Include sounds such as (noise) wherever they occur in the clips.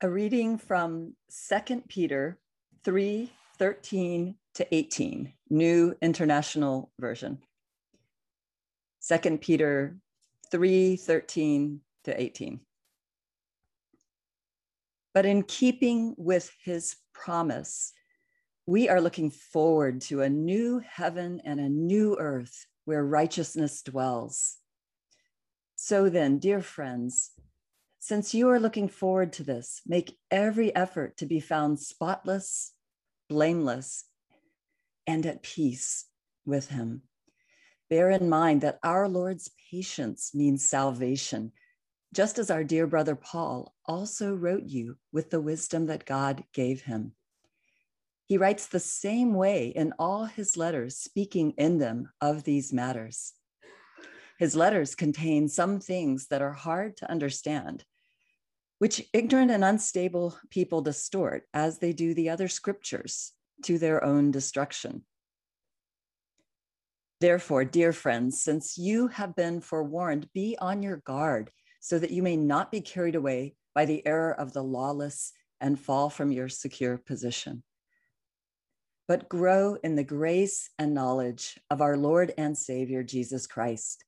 A reading from 2 Peter 3 13 to 18, New International Version. 2 Peter 3 13 to 18. But in keeping with his promise, we are looking forward to a new heaven and a new earth where righteousness dwells. So then, dear friends, since you are looking forward to this, make every effort to be found spotless, blameless, and at peace with Him. Bear in mind that our Lord's patience means salvation, just as our dear brother Paul also wrote you with the wisdom that God gave him. He writes the same way in all his letters, speaking in them of these matters. His letters contain some things that are hard to understand, which ignorant and unstable people distort, as they do the other scriptures, to their own destruction. Therefore, dear friends, since you have been forewarned, be on your guard so that you may not be carried away by the error of the lawless and fall from your secure position. But grow in the grace and knowledge of our Lord and Savior, Jesus Christ.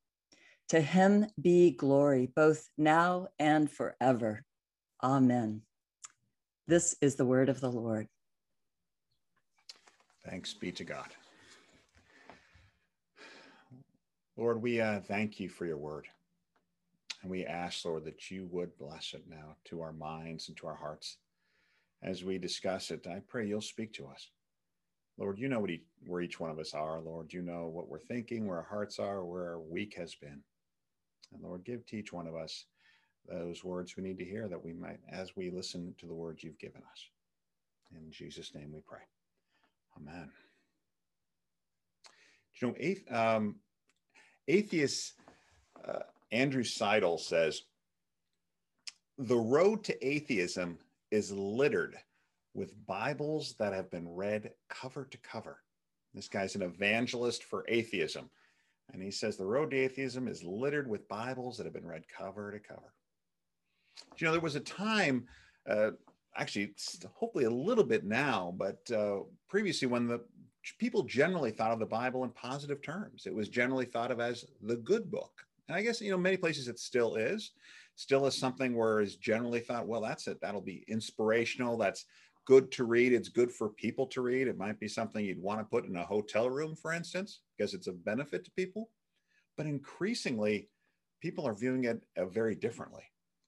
To him be glory both now and forever. Amen. This is the word of the Lord. Thanks be to God. Lord, we uh, thank you for your word. And we ask, Lord, that you would bless it now to our minds and to our hearts. As we discuss it, I pray you'll speak to us. Lord, you know what he, where each one of us are, Lord. You know what we're thinking, where our hearts are, where our week has been. And Lord, give to each one of us those words we need to hear that we might, as we listen to the words you've given us. In Jesus' name we pray. Amen. You know, um, atheist uh, Andrew Seidel says the road to atheism is littered with Bibles that have been read cover to cover. This guy's an evangelist for atheism. And he says the road to atheism is littered with Bibles that have been read cover to cover. You know, there was a time, uh, actually, hopefully a little bit now, but uh, previously when the people generally thought of the Bible in positive terms, it was generally thought of as the good book. And I guess, you know, many places it still is, still is something where is generally thought, well, that's it. That'll be inspirational. That's good to read. It's good for people to read. It might be something you'd want to put in a hotel room, for instance, because it's a benefit to people. But increasingly, people are viewing it uh, very differently.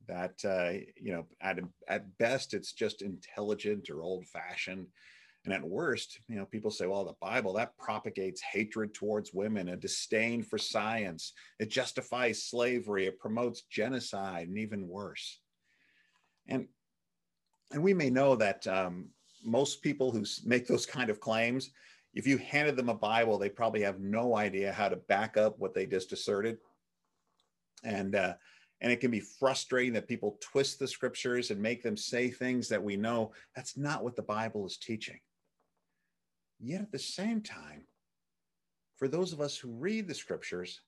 That uh, you know, at at best, it's just intelligent or old-fashioned, and at worst, you know, people say, "Well, the Bible that propagates hatred towards women, a disdain for science. It justifies slavery. It promotes genocide, and even worse." And and we may know that um, most people who make those kind of claims, if you handed them a Bible, they probably have no idea how to back up what they just asserted. And uh, and it can be frustrating that people twist the scriptures and make them say things that we know that's not what the Bible is teaching. Yet at the same time, for those of us who read the scriptures,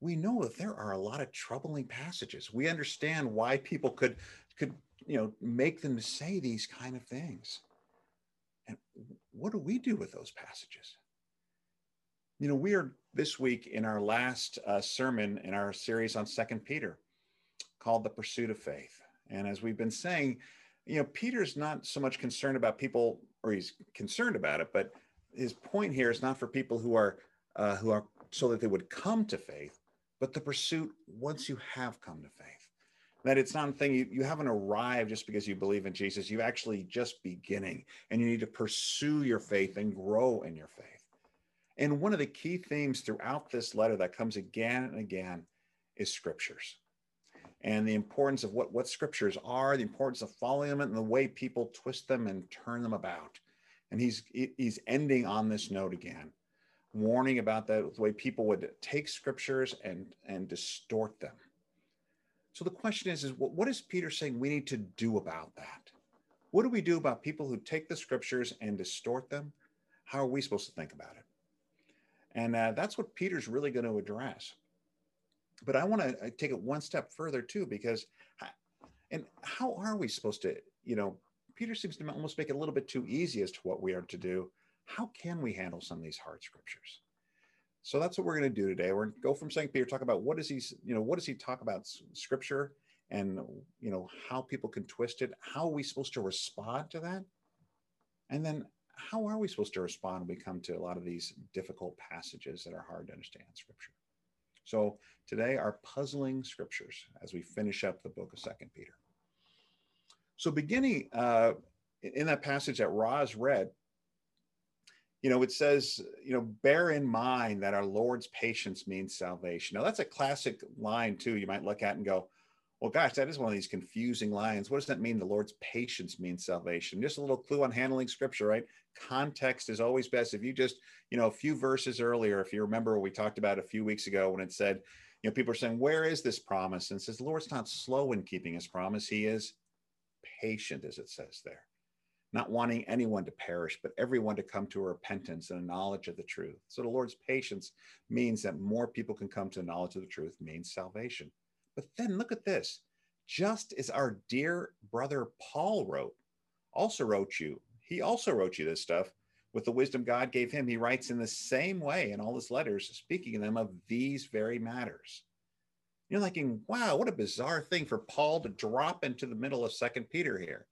we know that there are a lot of troubling passages. We understand why people could could you know make them say these kind of things. And what do we do with those passages? You know, we are this week in our last uh, sermon in our series on Second Peter, called the pursuit of faith. And as we've been saying, you know, Peter's not so much concerned about people, or he's concerned about it, but his point here is not for people who are uh, who are so that they would come to faith, but the pursuit once you have come to faith. That it's not a thing you, you haven't arrived just because you believe in Jesus. You actually just beginning, and you need to pursue your faith and grow in your faith. And one of the key themes throughout this letter that comes again and again is scriptures and the importance of what, what scriptures are, the importance of following them, and the way people twist them and turn them about. And he's he's ending on this note again, warning about that the way people would take scriptures and and distort them. So the question is, is what, what is Peter saying we need to do about that? What do we do about people who take the scriptures and distort them? How are we supposed to think about it? And uh, that's what Peter's really going to address but I want to uh, take it one step further too, because and how are we supposed to you know, Peter seems to almost make it a little bit too easy as to what we are to do. How can we handle some of these hard scriptures? So that's what we're going to do today. We're going to go from St. Peter, talk about what does he, you know, what does he talk about scripture and, you know, how people can twist it. How are we supposed to respond to that? And then how are we supposed to respond when we come to a lot of these difficult passages that are hard to understand scripture? So today, our puzzling scriptures as we finish up the book of Second Peter. So beginning uh, in that passage that Roz read, you know, it says, you know, bear in mind that our Lord's patience means salvation. Now, that's a classic line, too. You might look at and go, well, gosh, that is one of these confusing lines. What does that mean? The Lord's patience means salvation. Just a little clue on handling scripture, right? Context is always best. If you just, you know, a few verses earlier, if you remember what we talked about a few weeks ago when it said, you know, people are saying, where is this promise? And says, the Lord's not slow in keeping his promise. He is patient, as it says there not wanting anyone to perish, but everyone to come to a repentance and a knowledge of the truth. So the Lord's patience means that more people can come to the knowledge of the truth, means salvation. But then look at this. Just as our dear brother Paul wrote, also wrote you, he also wrote you this stuff with the wisdom God gave him. He writes in the same way in all his letters, speaking them of these very matters. You're thinking, wow, what a bizarre thing for Paul to drop into the middle of Second Peter here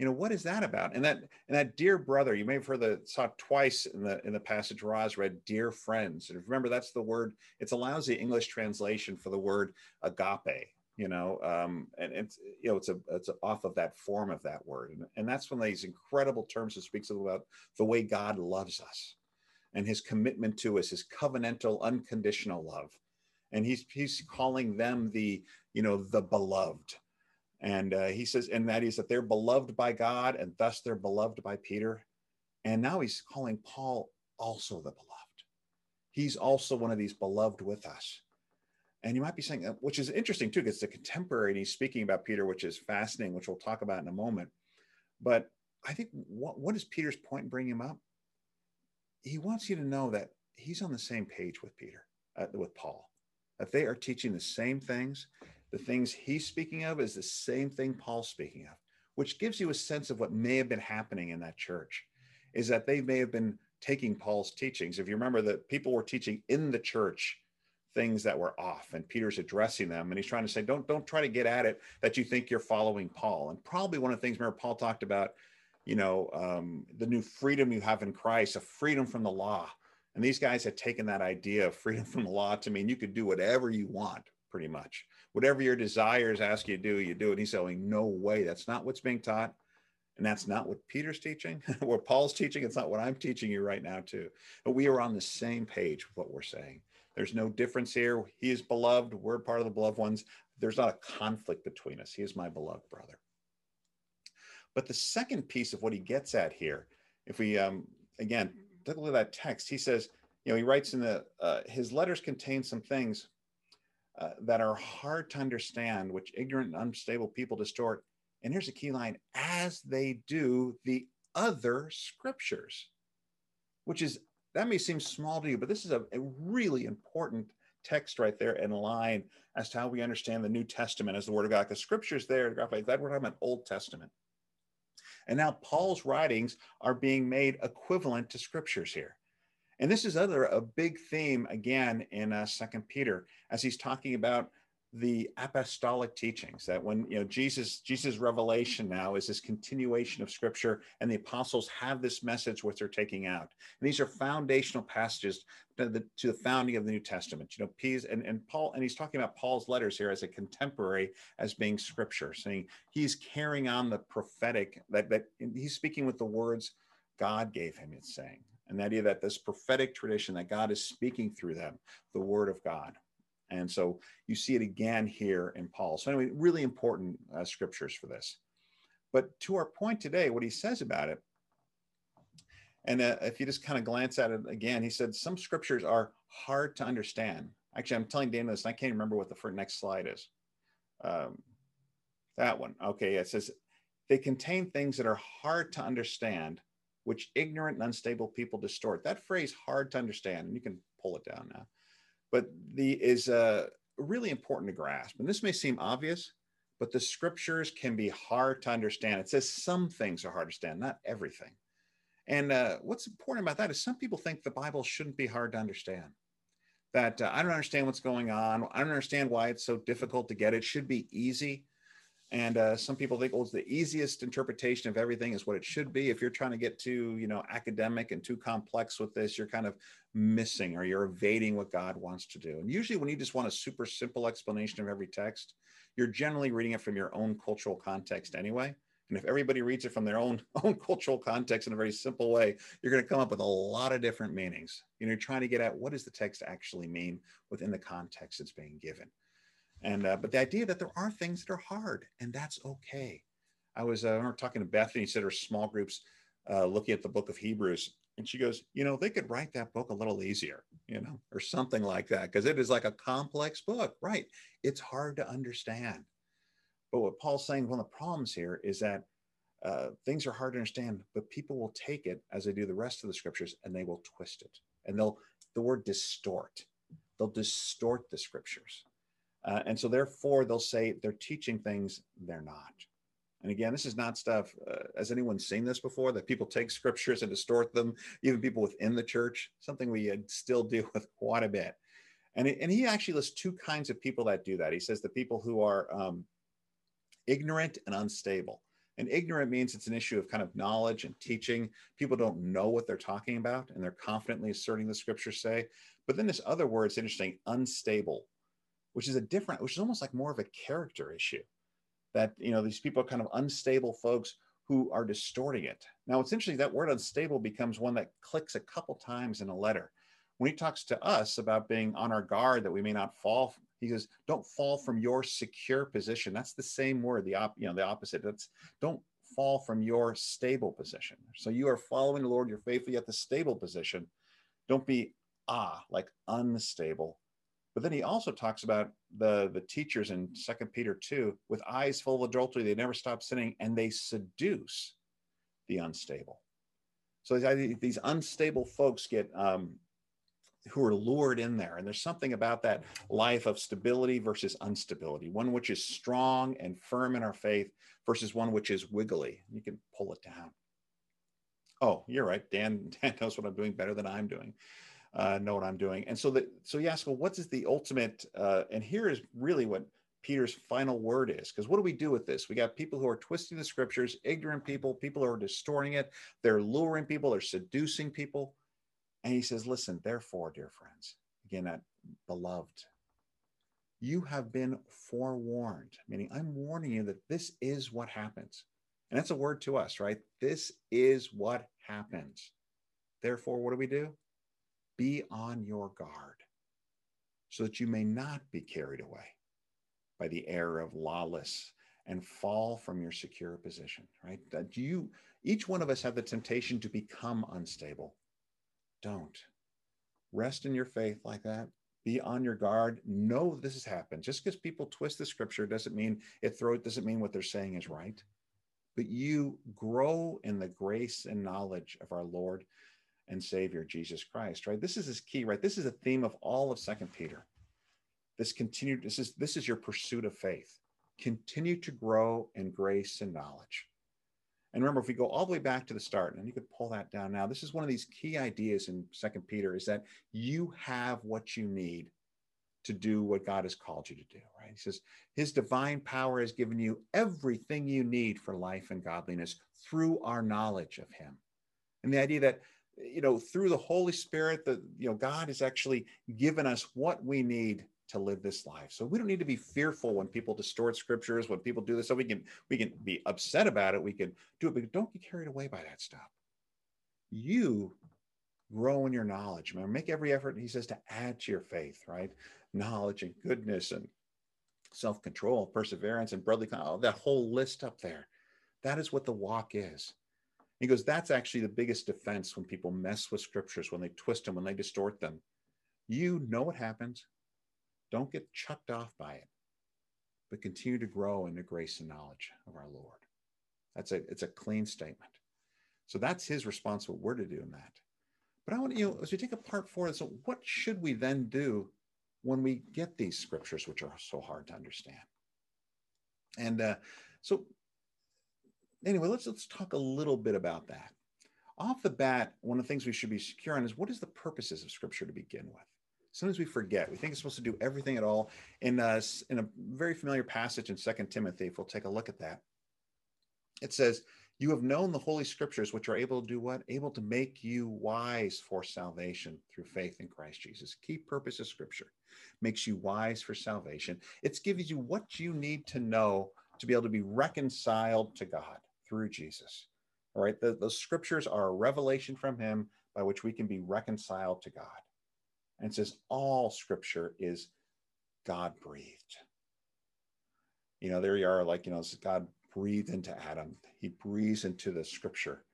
you know what is that about? And that and that dear brother you may have heard the saw twice in the in the passage Roz read dear friends. And remember that's the word it's a lousy english translation for the word agape you know um, and it's you know it's a it's a, off of that form of that word. And, and that's one of these incredible terms that speaks about the way god loves us and his commitment to us his covenantal unconditional love. And he's he's calling them the you know the beloved and uh, he says, and that is that they're beloved by God and thus they're beloved by Peter. And now he's calling Paul also the beloved. He's also one of these beloved with us. And you might be saying, uh, which is interesting too, because a contemporary and he's speaking about Peter, which is fascinating, which we'll talk about in a moment. But I think what, what is Peter's point in bringing him up? He wants you to know that he's on the same page with Peter, uh, with Paul, that they are teaching the same things the things he's speaking of is the same thing Paul's speaking of, which gives you a sense of what may have been happening in that church, is that they may have been taking Paul's teachings. If you remember that people were teaching in the church things that were off and Peter's addressing them and he's trying to say, don't, don't try to get at it that you think you're following Paul. And probably one of the things, remember Paul talked about, you know, um, the new freedom you have in Christ, a freedom from the law. And these guys had taken that idea of freedom from the law to mean you could do whatever you want, pretty much whatever your desires ask you to do, you do. And he's saying, no way, that's not what's being taught. And that's not what Peter's teaching, (laughs) what Paul's teaching. It's not what I'm teaching you right now, too. But we are on the same page with what we're saying. There's no difference here. He is beloved. We're part of the beloved ones. There's not a conflict between us. He is my beloved brother. But the second piece of what he gets at here, if we, um, again, take a look at that text, he says, you know, he writes in the, uh, his letters contain some things uh, that are hard to understand, which ignorant and unstable people distort. And here's a key line as they do the other scriptures, which is that may seem small to you, but this is a, a really important text right there and line as to how we understand the New Testament as the Word of God. The Scripture's there, that we're talking about Old Testament. And now Paul's writings are being made equivalent to Scriptures here. And this is other a big theme again in uh, Second Peter as he's talking about the apostolic teachings that when you know jesus jesus revelation now is this continuation of scripture and the apostles have this message which they're taking out. And these are foundational passages to the, to the founding of the new testament you know and, and paul and he's talking about paul's letters here as a contemporary as being scripture saying he's carrying on the prophetic that that he's speaking with the words god gave him it's saying and the idea that this prophetic tradition that God is speaking through them, the word of God. And so you see it again here in Paul. So, anyway, really important uh, scriptures for this. But to our point today, what he says about it, and uh, if you just kind of glance at it again, he said some scriptures are hard to understand. Actually, I'm telling Dana this, and I can't remember what the next slide is. Um, that one. Okay, it says they contain things that are hard to understand which ignorant and unstable people distort. That phrase hard to understand, and you can pull it down now, but the is uh, really important to grasp. And this may seem obvious, but the scriptures can be hard to understand. It says some things are hard to understand, not everything. And uh, what's important about that is some people think the Bible shouldn't be hard to understand. That uh, I don't understand what's going on. I don't understand why it's so difficult to get. It should be easy. And uh, some people think, well, it's the easiest interpretation of everything is what it should be. If you're trying to get too, you know, academic and too complex with this, you're kind of missing or you're evading what God wants to do. And usually, when you just want a super simple explanation of every text, you're generally reading it from your own cultural context anyway. And if everybody reads it from their own (laughs) own cultural context in a very simple way, you're going to come up with a lot of different meanings. You know, you're trying to get at what does the text actually mean within the context it's being given. And uh, but the idea that there are things that are hard, and that's okay. I was uh, I remember talking to Bethany, said her small groups uh, looking at the book of Hebrews, and she goes, you know, they could write that book a little easier, you know, or something like that, because it is like a complex book, right? It's hard to understand. But what Paul's saying, one of the problems here is that uh, things are hard to understand, but people will take it as they do the rest of the scriptures and they will twist it. And they'll, the word distort, they'll distort the scriptures. Uh, and so therefore they'll say they're teaching things they're not. And again, this is not stuff, uh, has anyone seen this before? That people take scriptures and distort them, even people within the church, something we still deal (laughs) with quite a bit. And, it, and he actually lists two kinds of people that do that. He says the people who are um, ignorant and unstable. And ignorant means it's an issue of kind of knowledge and teaching. People don't know what they're talking about and they're confidently asserting the scriptures say. But then this other word is interesting, unstable, which is a different, which is almost like more of a character issue. That, you know, these people are kind of unstable folks who are distorting it. Now, it's interesting that word unstable becomes one that clicks a couple times in a letter. When he talks to us about being on our guard that we may not fall he says, don't fall from your secure position. That's the same word, the op, you know, the opposite. That's don't fall from your stable position. So you are following the Lord, you're faithfully at the stable position. Don't be ah, like unstable. But then he also talks about the, the teachers in Second Peter 2 with eyes full of adultery, they never stop sinning and they seduce the unstable. So these unstable folks get um, who are lured in there. And there's something about that life of stability versus instability, one which is strong and firm in our faith versus one which is wiggly. You can pull it down. Oh, you're right. Dan, (laughs) Dan knows what I'm doing better than I'm doing. Uh, know what I'm doing. And so that so you ask, well, what is the ultimate? Uh, and here is really what Peter's final word is. Because what do we do with this? We got people who are twisting the scriptures, ignorant people, people who are distorting it, they're luring people, they're seducing people. And he says, Listen, therefore, dear friends, again, that beloved, you have been forewarned, meaning I'm warning you that this is what happens. And that's a word to us, right? This is what happens. Therefore, what do we do? Be on your guard so that you may not be carried away by the error of lawless and fall from your secure position, right? That you, each one of us have the temptation to become unstable don't. Rest in your faith like that. Be on your guard. Know this has happened. Just because people twist the scripture doesn't mean it throw it doesn't mean what they're saying is right. But you grow in the grace and knowledge of our Lord and Savior Jesus Christ, right? This is his key, right? This is a theme of all of Second Peter. This continued, this is this is your pursuit of faith. Continue to grow in grace and knowledge. And remember, if we go all the way back to the start, and you could pull that down now, this is one of these key ideas in Second Peter is that you have what you need to do what God has called you to do, right? He says, His divine power has given you everything you need for life and godliness through our knowledge of Him. And the idea that, you know, through the Holy Spirit, that, you know, God has actually given us what we need to live this life. So we don't need to be fearful when people distort scriptures, when people do this. So we can we can be upset about it. We can do it, but don't get carried away by that stuff. You grow in your knowledge. Remember, make every effort, he says, to add to your faith, right? Knowledge and goodness and self-control, perseverance, and brotherly oh, that whole list up there. That is what the walk is. He goes, that's actually the biggest defense when people mess with scriptures, when they twist them, when they distort them. You know what happens. Don't get chucked off by it, but continue to grow in the grace and knowledge of our Lord. That's a it's a clean statement. So that's his response. What we're to do in that. But I want you know, as we take a part four, so what should we then do when we get these scriptures, which are so hard to understand? And uh, so, anyway, let's let's talk a little bit about that. Off the bat, one of the things we should be secure on is what is the purposes of Scripture to begin with. Sometimes we forget. We think it's supposed to do everything at all. In uh, in a very familiar passage in Second Timothy, if we'll take a look at that, it says, "You have known the Holy Scriptures, which are able to do what? Able to make you wise for salvation through faith in Christ Jesus." Key purpose of Scripture makes you wise for salvation. It's giving you what you need to know to be able to be reconciled to God through Jesus. All right, the, the scriptures are a revelation from Him by which we can be reconciled to God. And it says all scripture is God breathed. You know, there you are, like, you know, God breathed into Adam, He breathes into the scripture.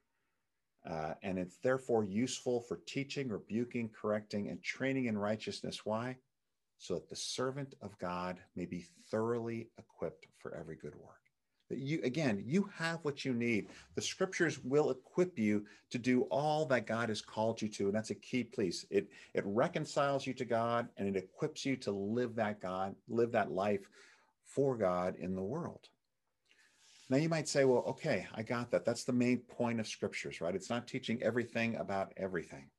Uh, and it's therefore useful for teaching, rebuking, correcting, and training in righteousness. Why? so that the servant of God may be thoroughly equipped for every good work. That you, again, you have what you need. The scriptures will equip you to do all that God has called you to. And that's a key piece. It, it reconciles you to God and it equips you to live that God, live that life for God in the world. Now you might say, well, okay, I got that. That's the main point of scriptures, right? It's not teaching everything about everything.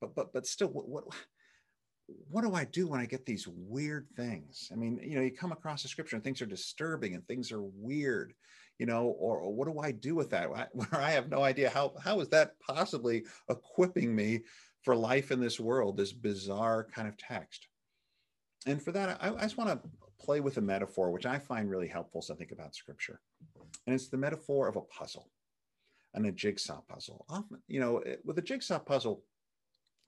But but but still, what, what what do I do when I get these weird things? I mean, you know, you come across a scripture and things are disturbing and things are weird, you know, or, or what do I do with that? (laughs) Where I have no idea how how is that possibly equipping me for life in this world, this bizarre kind of text. And for that, I, I just want to play with a metaphor, which I find really helpful as I think about scripture. And it's the metaphor of a puzzle and a jigsaw puzzle. Often, you know, eh, with a jigsaw puzzle,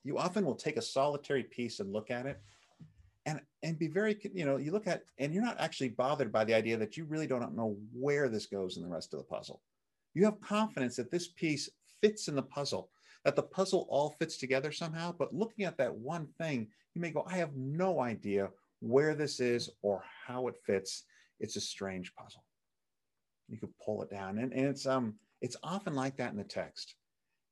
you often will take a solitary piece and look at it and and be very you know you look at and you're not actually bothered by the idea that you really don't know where this goes in the rest of the puzzle. You have confidence that this piece fits in the puzzle that the puzzle all fits together somehow but looking at that one thing you may go i have no idea where this is or how it fits. It's a strange puzzle. You could pull it down and, and it's um it's often like that in the text.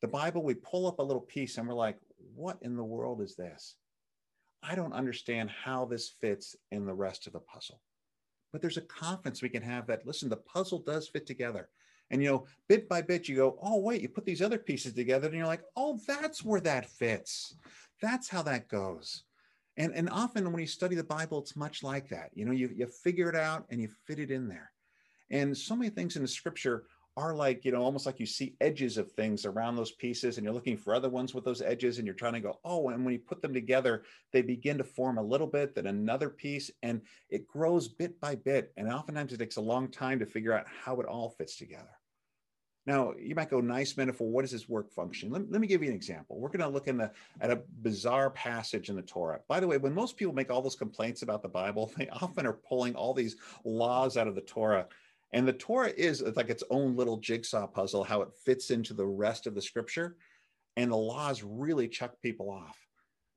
The bible we pull up a little piece and we're like what in the world is this? I don't understand how this fits in the rest of the puzzle. But there's a confidence we can have that, listen, the puzzle does fit together. And, you know, bit by bit, you go, oh, wait, you put these other pieces together and you're like, oh, that's where that fits. That's how that goes. And, and often when you study the Bible, it's much like that. You know, you, you figure it out and you fit it in there. And so many things in the scripture are like, you know, almost like you see edges of things around those pieces and you're looking for other ones with those edges and you're trying to go, oh, and when you put them together, they begin to form a little bit, then another piece, and it grows bit by bit. And oftentimes it takes a long time to figure out how it all fits together. Now, you might go, nice metaphor. What is this work function? Let, let me give you an example. We're going to look in the, at a bizarre passage in the Torah. By the way, when most people make all those complaints about the Bible, (laughs) they often are pulling all these laws out of the Torah and the Torah is like its own little jigsaw puzzle, how it fits into the rest of the scripture. And the laws really chuck people off.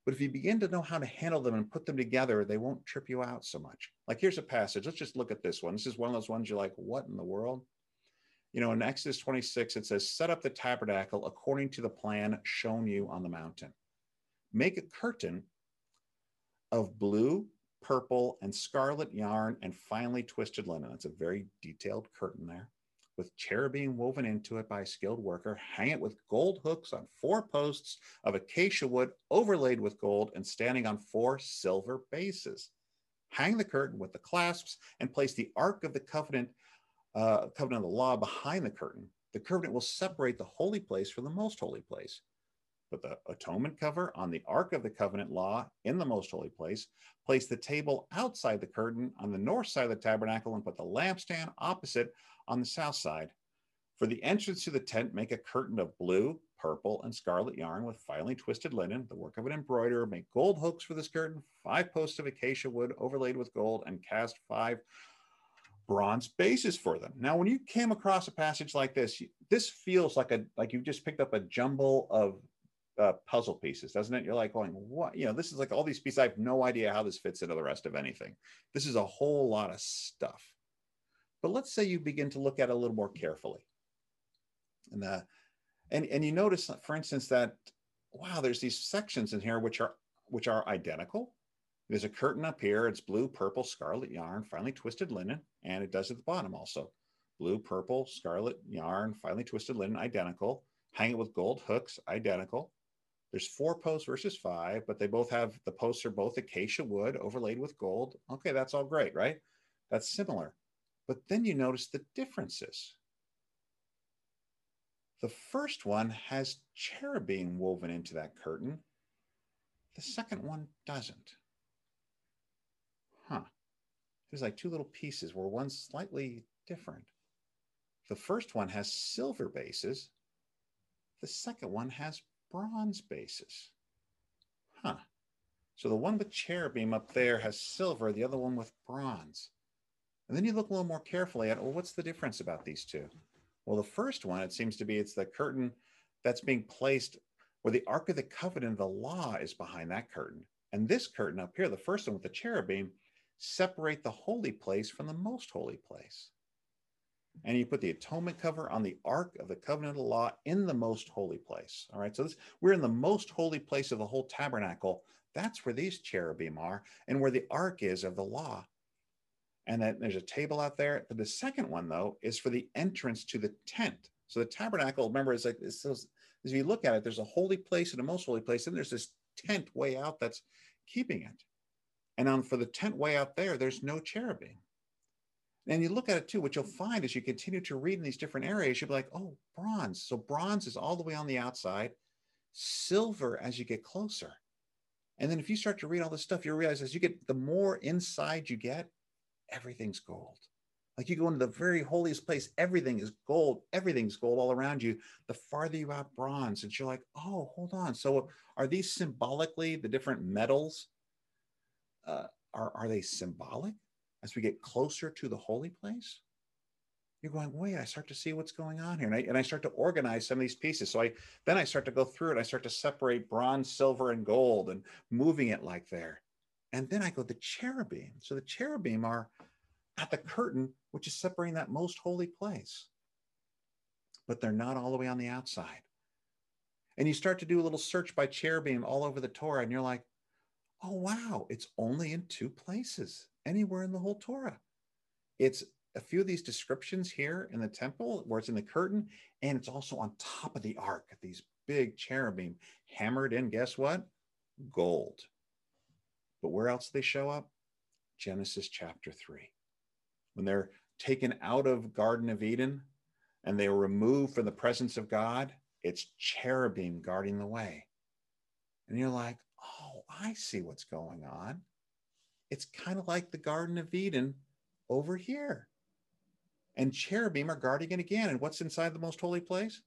But if you begin to know how to handle them and put them together, they won't trip you out so much. Like here's a passage. Let's just look at this one. This is one of those ones you're like, what in the world? You know, in Exodus 26, it says, set up the tabernacle according to the plan shown you on the mountain. Make a curtain of blue, purple, and scarlet yarn and finely twisted linen. That's a very detailed curtain there with cherubim woven into it by a skilled worker. Hang it with gold hooks on four posts of acacia wood overlaid with gold and standing on four silver bases. Hang the curtain with the clasps and place the Ark of the Covenant, uh, Covenant of the Law behind the curtain. The covenant will separate the holy place from the most holy place. Put the atonement cover on the Ark of the Covenant law in the most holy place. Place the table outside the curtain on the north side of the tabernacle and put the lampstand opposite on the south side. For the entrance to the tent, make a curtain of blue, purple, and scarlet yarn with finely twisted linen, the work of an embroiderer. Make gold hooks for this curtain, five posts of acacia wood overlaid with gold, and cast five bronze bases for them. Now, when you came across a passage like this, this feels like a like you just picked up a jumble of uh, puzzle pieces, doesn't it? You're like going, what? You know, this is like all these pieces. I have no idea how this fits into the rest of anything. This is a whole lot of stuff. But let's say you begin to look at it a little more carefully. And, uh, and, and you notice, for instance, that, wow, there's these sections in here which are, which are identical. There's a curtain up here. It's blue, purple, scarlet yarn, finely twisted linen, and it does at the bottom also. Blue, purple, scarlet yarn, finely twisted linen, identical. Hang it with gold hooks, identical. There's four posts versus five, but they both have the posts are both acacia wood overlaid with gold. Okay, that's all great, right? That's similar. But then you notice the differences. The first one has cherubim woven into that curtain. The second one doesn't. Huh. There's like two little pieces where one's slightly different. The first one has silver bases. The second one has bronze bases. Huh. So the one with cherubim up there has silver, the other one with bronze. And then you look a little more carefully at, well, what's the difference about these two? Well, the first one, it seems to be it's the curtain that's being placed where the Ark of the Covenant of the law is behind that curtain. And this curtain up here, the first one with the cherubim, separate the holy place from the most holy place. And you put the atonement cover on the Ark of the Covenant of Law in the most holy place. All right. So this, we're in the most holy place of the whole tabernacle. That's where these cherubim are and where the Ark is of the law and then there's a table out there. But The second one, though, is for the entrance to the tent. So the tabernacle, remember, is like this. As you look at it, there's a holy place and a most holy place, and there's this tent way out that's keeping it. And on for the tent way out there, there's no cherubim. And you look at it too, what you'll find as you continue to read in these different areas, you'll be like, oh, bronze. So bronze is all the way on the outside, silver as you get closer. And then if you start to read all this stuff, you realize as you get the more inside you get, everything's gold. Like you go into the very holiest place, everything is gold, everything's gold all around you. The farther you out bronze, and you're like, oh, hold on. So are these symbolically the different metals? Uh, are, are they symbolic as we get closer to the holy place? You're going, wait, I start to see what's going on here. And I, and I start to organize some of these pieces. So I then I start to go through it. I start to separate bronze, silver, and gold and moving it like there. And then I go, the cherubim. So the cherubim are at the curtain, which is separating that most holy place. But they're not all the way on the outside. And you start to do a little search by cherubim all over the Torah, and you're like, oh, wow, it's only in two places, anywhere in the whole Torah. It's a few of these descriptions here in the temple where it's in the curtain, and it's also on top of the ark, these big cherubim hammered in, guess what? Gold. But where else they show up? Genesis chapter 3. When they're taken out of Garden of Eden and they are removed from the presence of God, it's cherubim guarding the way. And you're like, oh, I see what's going on. It's kind of like the Garden of Eden over here. And cherubim are guarding it again. And what's inside the most holy place?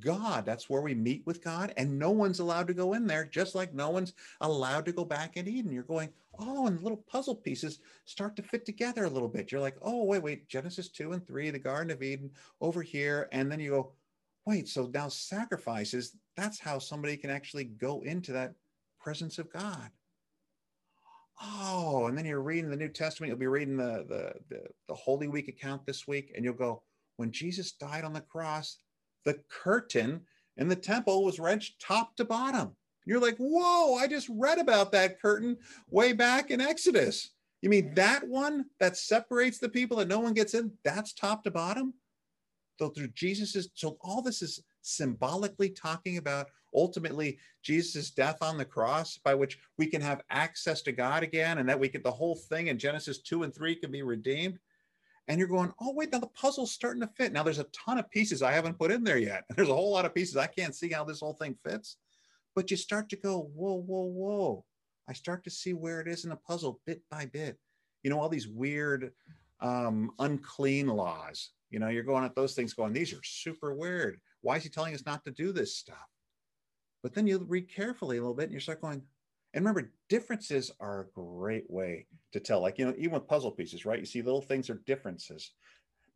God. That's where we meet with God, and no one's allowed to go in there, just like no one's allowed to go back in Eden. You're going, oh, and little puzzle pieces start to fit together a little bit. You're like, oh, wait, wait, Genesis 2 and 3, the Garden of Eden over here. And then you go, wait, so now sacrifices, that's how somebody can actually go into that presence of God. Oh, and then you're reading the New Testament, you'll be reading the, the, the, the Holy Week account this week, and you'll go, when Jesus died on the cross, the curtain in the temple was wrenched top to bottom. You're like, whoa, I just read about that curtain way back in Exodus. You mean that one that separates the people that no one gets in? That's top to bottom? So through Jesus's, so all this is symbolically talking about ultimately Jesus' death on the cross, by which we can have access to God again, and that we get the whole thing in Genesis 2 and 3 can be redeemed and you're going, oh, wait, now the puzzle's starting to fit. Now there's a ton of pieces I haven't put in there yet. (laughs) There's a whole lot of pieces I can't see how this whole thing fits. But you start to go, whoa, whoa, whoa. I start to see where it is in the puzzle bit by bit. You know, all these weird, um, unclean laws. You know, you're going at those things going, these are super weird. Why is he telling us not to do this stuff? But then you read carefully a little bit and you start going, and remember, differences are a great way to tell. Like, you know, even with puzzle pieces, right? You see little things are differences,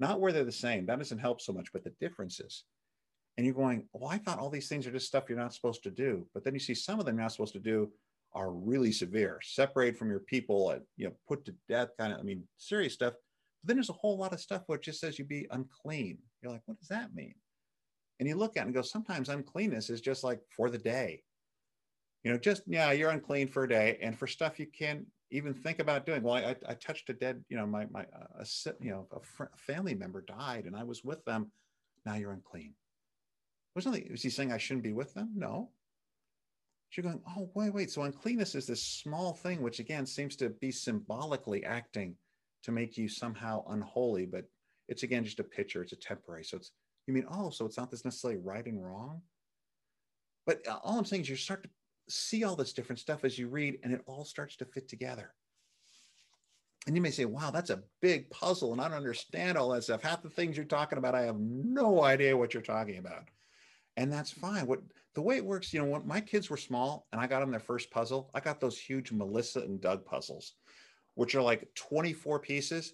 not where they're the same. That doesn't help so much, but the differences. And you're going, well, I thought all these things are just stuff you're not supposed to do. But then you see some of them you're not supposed to do are really severe, separate from your people, and, you know, put to death, kind of, I mean, serious stuff. But then there's a whole lot of stuff where it just says you'd be unclean. You're like, what does that mean? And you look at it and go, sometimes uncleanness is just like for the day You know, just yeah, you're unclean for a day, and for stuff you can't even think about doing. Well, I, I touched a dead, you know, my my a, you know a fr- family member died, and I was with them. Now you're unclean. Was nothing. Was he saying I shouldn't be with them? No. You're going, oh wait, wait. So uncleanness is this small thing, which again seems to be symbolically acting to make you somehow unholy, but it's again just a picture. It's a temporary. So it's you mean oh, so it's not this necessarily right and wrong. But uh, all I'm saying is you start to see all this different stuff as you read, and it all starts to fit together. And you may say, wow, that's a big puzzle, and I don't understand all that stuff. Half the things you're talking about, I have no idea what you're talking about. And that's fine. What the way it works, you know, when my kids were small and I got them their first puzzle, I got those huge Melissa and Doug puzzles, which are like 24 pieces.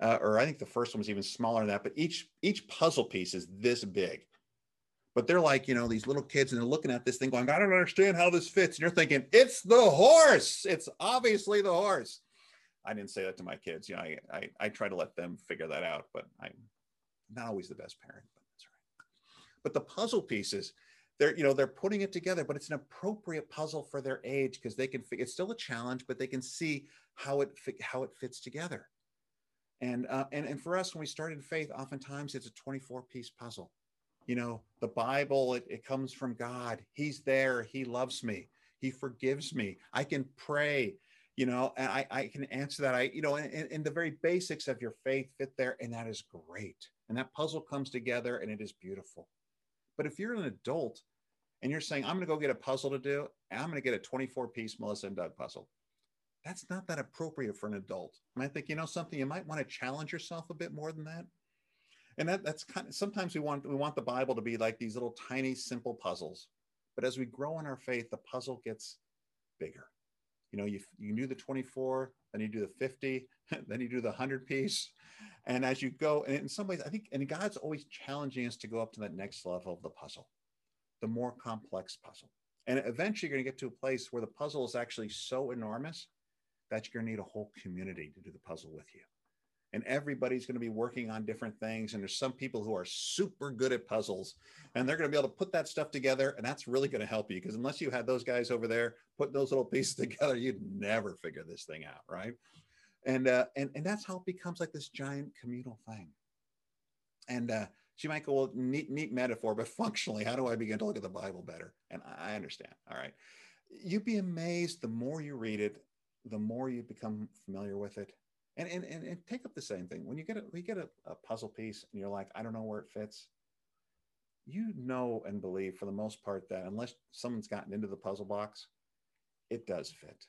Uh, or I think the first one was even smaller than that, but each each puzzle piece is this big but they're like, you know, these little kids and they're looking at this thing going, I don't understand how this fits. And you're thinking, it's the horse. It's obviously the horse. I didn't say that to my kids. You know, I, I, I try to let them figure that out, but I'm not always the best parent, but that's right. But the puzzle pieces, they're, you know, they're putting it together, but it's an appropriate puzzle for their age because they can, it's still a challenge, but they can see how it, how it fits together. And, uh, and, and for us, when we started faith, oftentimes it's a 24 piece puzzle. You know the bible it, it comes from god. He's there. He loves me. He forgives me. I can pray. You know and i, I can answer that. I you know and, and the very basics of your faith fit there and that is great. And that puzzle comes together and it is beautiful. But if you're an adult and you're saying i'm going to go get a puzzle to do i'm going to get a 24 piece melissa and doug puzzle that's not that appropriate for an adult. And i think you know something you might want to challenge yourself a bit more than that. And that, that's kind of sometimes we want we want the bible to be like these little tiny simple puzzles. But as we grow in our faith the puzzle gets bigger. You know you, you do the 24 then you do the 50 (laughs) then you do the 100 piece. And as you go and in some ways i think and god's always challenging us to go up to that next level of the puzzle the more complex puzzle. And eventually you're going to get to a place where the puzzle is actually so enormous that you're going to need a whole community to do the puzzle with you and everybody's going to be working on different things. And there's some people who are super good at puzzles and they're going to be able to put that stuff together. And that's really going to help you because unless you had those guys over there put those little pieces (laughs) together, you'd never figure this thing out. Right. And, uh, and, and that's how it becomes like this giant communal thing. And, uh, she might go, well, neat, neat metaphor, but functionally, how do I begin to look at the Bible better? And I understand. All right. You'd be amazed the more you read it, the more you become familiar with it, and, and, and, and take up the same thing. When you get a, you get a, a puzzle piece and you're like, I don't know where it fits. You know and believe for the most part that unless someone's gotten into the puzzle box, it does fit.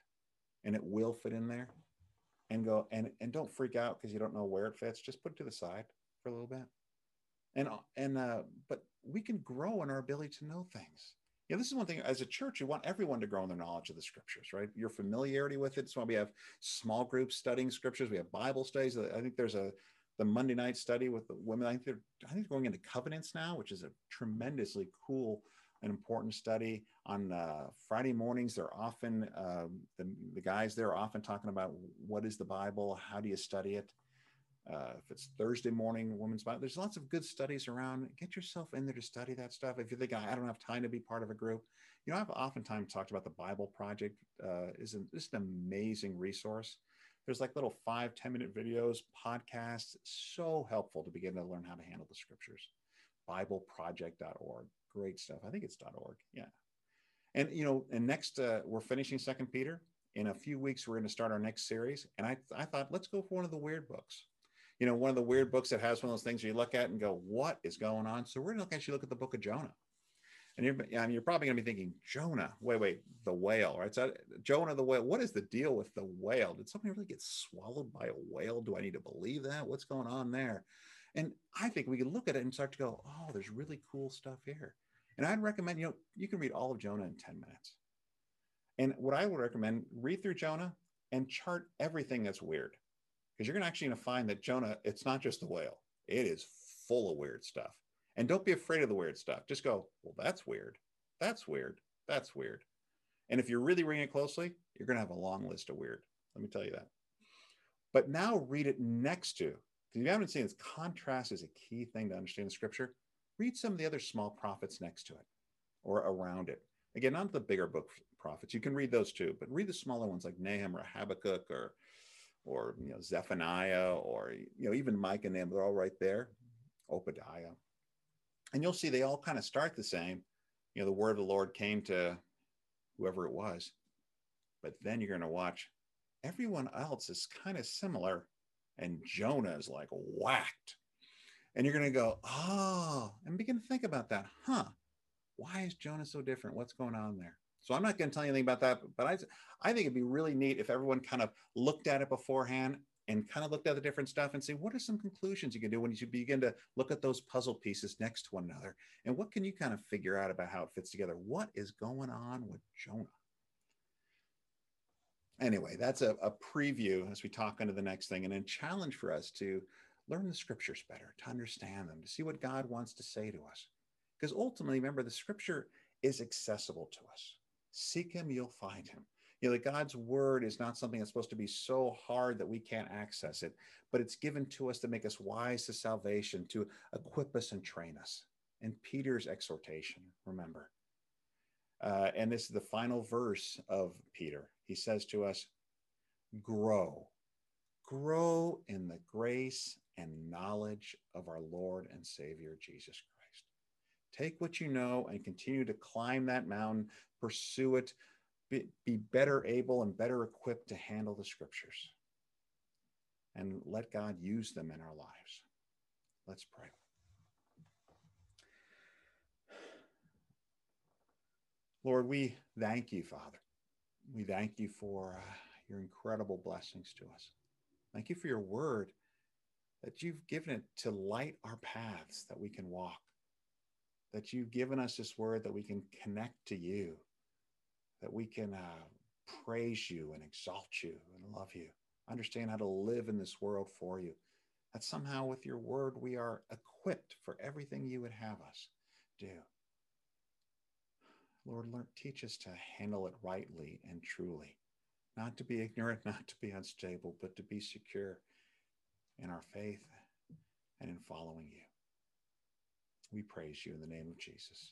And it will fit in there. And go and and don't freak out because you don't know where it fits. Just put it to the side for a little bit. And and uh but we can grow in our ability to know things yeah, this is one thing as a church, you want everyone to grow in their knowledge of the scriptures, right? Your familiarity with it. Why we have small groups studying scriptures. We have Bible studies. I think there's a the Monday night study with the women. I think they're I think they're going into covenants now, which is a tremendously cool and important study. On uh, Friday mornings, they're often uh, the, the guys there are often talking about what is the Bible, how do you study it. Uh, if it's Thursday morning, Women's Bible, there's lots of good studies around. Get yourself in there to study that stuff. If you think I don't have time to be part of a group, you know, I've oftentimes talked about the Bible Project. Uh, is an, just an amazing resource. There's like little five ten minute videos, podcasts, so helpful to begin to learn how to handle the scriptures. BibleProject.org, great stuff. I think it's .org, yeah. And you know, and next uh, we're finishing Second Peter. In a few weeks, we're going to start our next series. And I, I thought, let's go for one of the weird books you know, one of the weird books that has one of those things you look at and go, what is going on? So we're going to actually look at the book of Jonah. And you're, you're probably going to be thinking, Jonah, wait, wait, the whale, right? So Jonah the whale, what is the deal with the whale? Did somebody really get swallowed by a whale? Do I need to believe that? What's going on there? And I think we can look at it and start to go, oh, there's really cool stuff here. And I'd recommend, you know, you can read all of Jonah in 10 minutes. And what I would recommend, read through Jonah and chart everything that's weird because you're going to actually going to find that Jonah, it's not just the whale, it is full of weird stuff. And don't be afraid of the weird stuff. Just go, well, that's weird. That's weird. That's weird. And if you're really reading it closely, you're going to have a long list of weird. Let me tell you that. But now read it next to, because if you haven't seen this, contrast is a key thing to understand the scripture. Read some of the other small prophets next to it or around it. Again, not the bigger book prophets. You can read those too, but read the smaller ones like Nahum or Habakkuk or or you know Zephaniah or you know even Micah and them. They're all right there. Obadiah, and you'll see they all kind of start the same. You know, the word of the Lord came to whoever it was, but then you're going to watch everyone else is kind of similar, and Jonah is like whacked, and you're going to go oh, and begin to think about that, huh? Why is Jonah so different? What's going on there? So I'm not going to tell you anything about that, but I, I think it'd be really neat if everyone kind of looked at it beforehand and kind of looked at the different stuff and say, what are some conclusions you can do when you begin to look at those puzzle pieces next to one another? And what can you kind of figure out about how it fits together? What is going on with Jonah? Anyway, that's a, a preview as we talk into the next thing and a challenge for us to learn the scriptures better, to understand them, to see what God wants to say to us. Because ultimately, remember, the scripture is accessible to us. Seek him, you'll find him. You know, that God's word is not something that's supposed to be so hard that we can't access it, but it's given to us to make us wise to salvation, to equip us and train us. And Peter's exhortation, remember. Uh, and this is the final verse of Peter. He says to us, Grow, grow in the grace and knowledge of our Lord and Savior Jesus Christ. Take what you know and continue to climb that mountain, pursue it, be, be better able and better equipped to handle the scriptures. And let God use them in our lives. Let's pray. Lord, we thank you, Father. We thank you for uh, your incredible blessings to us. Thank you for your word that you've given it to light our paths that we can walk that you've given us this word that we can connect to you, that we can uh, praise you and exalt you and love you, understand how to live in this world for you. That somehow with your word we are equipped for everything you would have us do. Lord, learn, teach us to handle it rightly and truly, not to be ignorant, (laughs) not to be unstable, but to be secure in our faith and in following you. We praise you in the name of Jesus.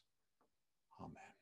Amen.